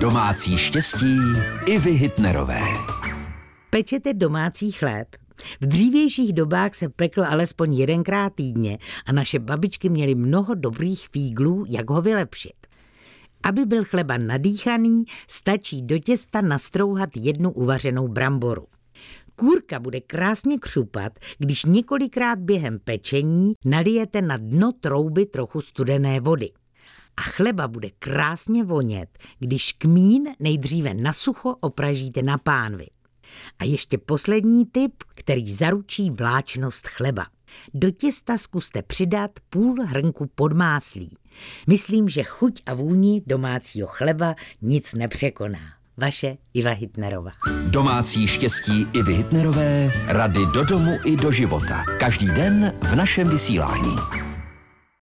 Domácí štěstí i vy Hitnerové. Pečete domácí chléb? V dřívějších dobách se pekl alespoň jedenkrát týdně a naše babičky měly mnoho dobrých fíglů, jak ho vylepšit. Aby byl chleba nadýchaný, stačí do těsta nastrouhat jednu uvařenou bramboru. Kůrka bude krásně křupat, když několikrát během pečení nalijete na dno trouby trochu studené vody. A chleba bude krásně vonět, když kmín nejdříve na sucho opražíte na pánvi. A ještě poslední tip, který zaručí vláčnost chleba. Do těsta zkuste přidat půl hrnku podmáslí. Myslím, že chuť a vůni domácího chleba nic nepřekoná. Vaše Iva Hitnerova. Domácí štěstí Ivy Hitnerové, rady do domu i do života. Každý den v našem vysílání.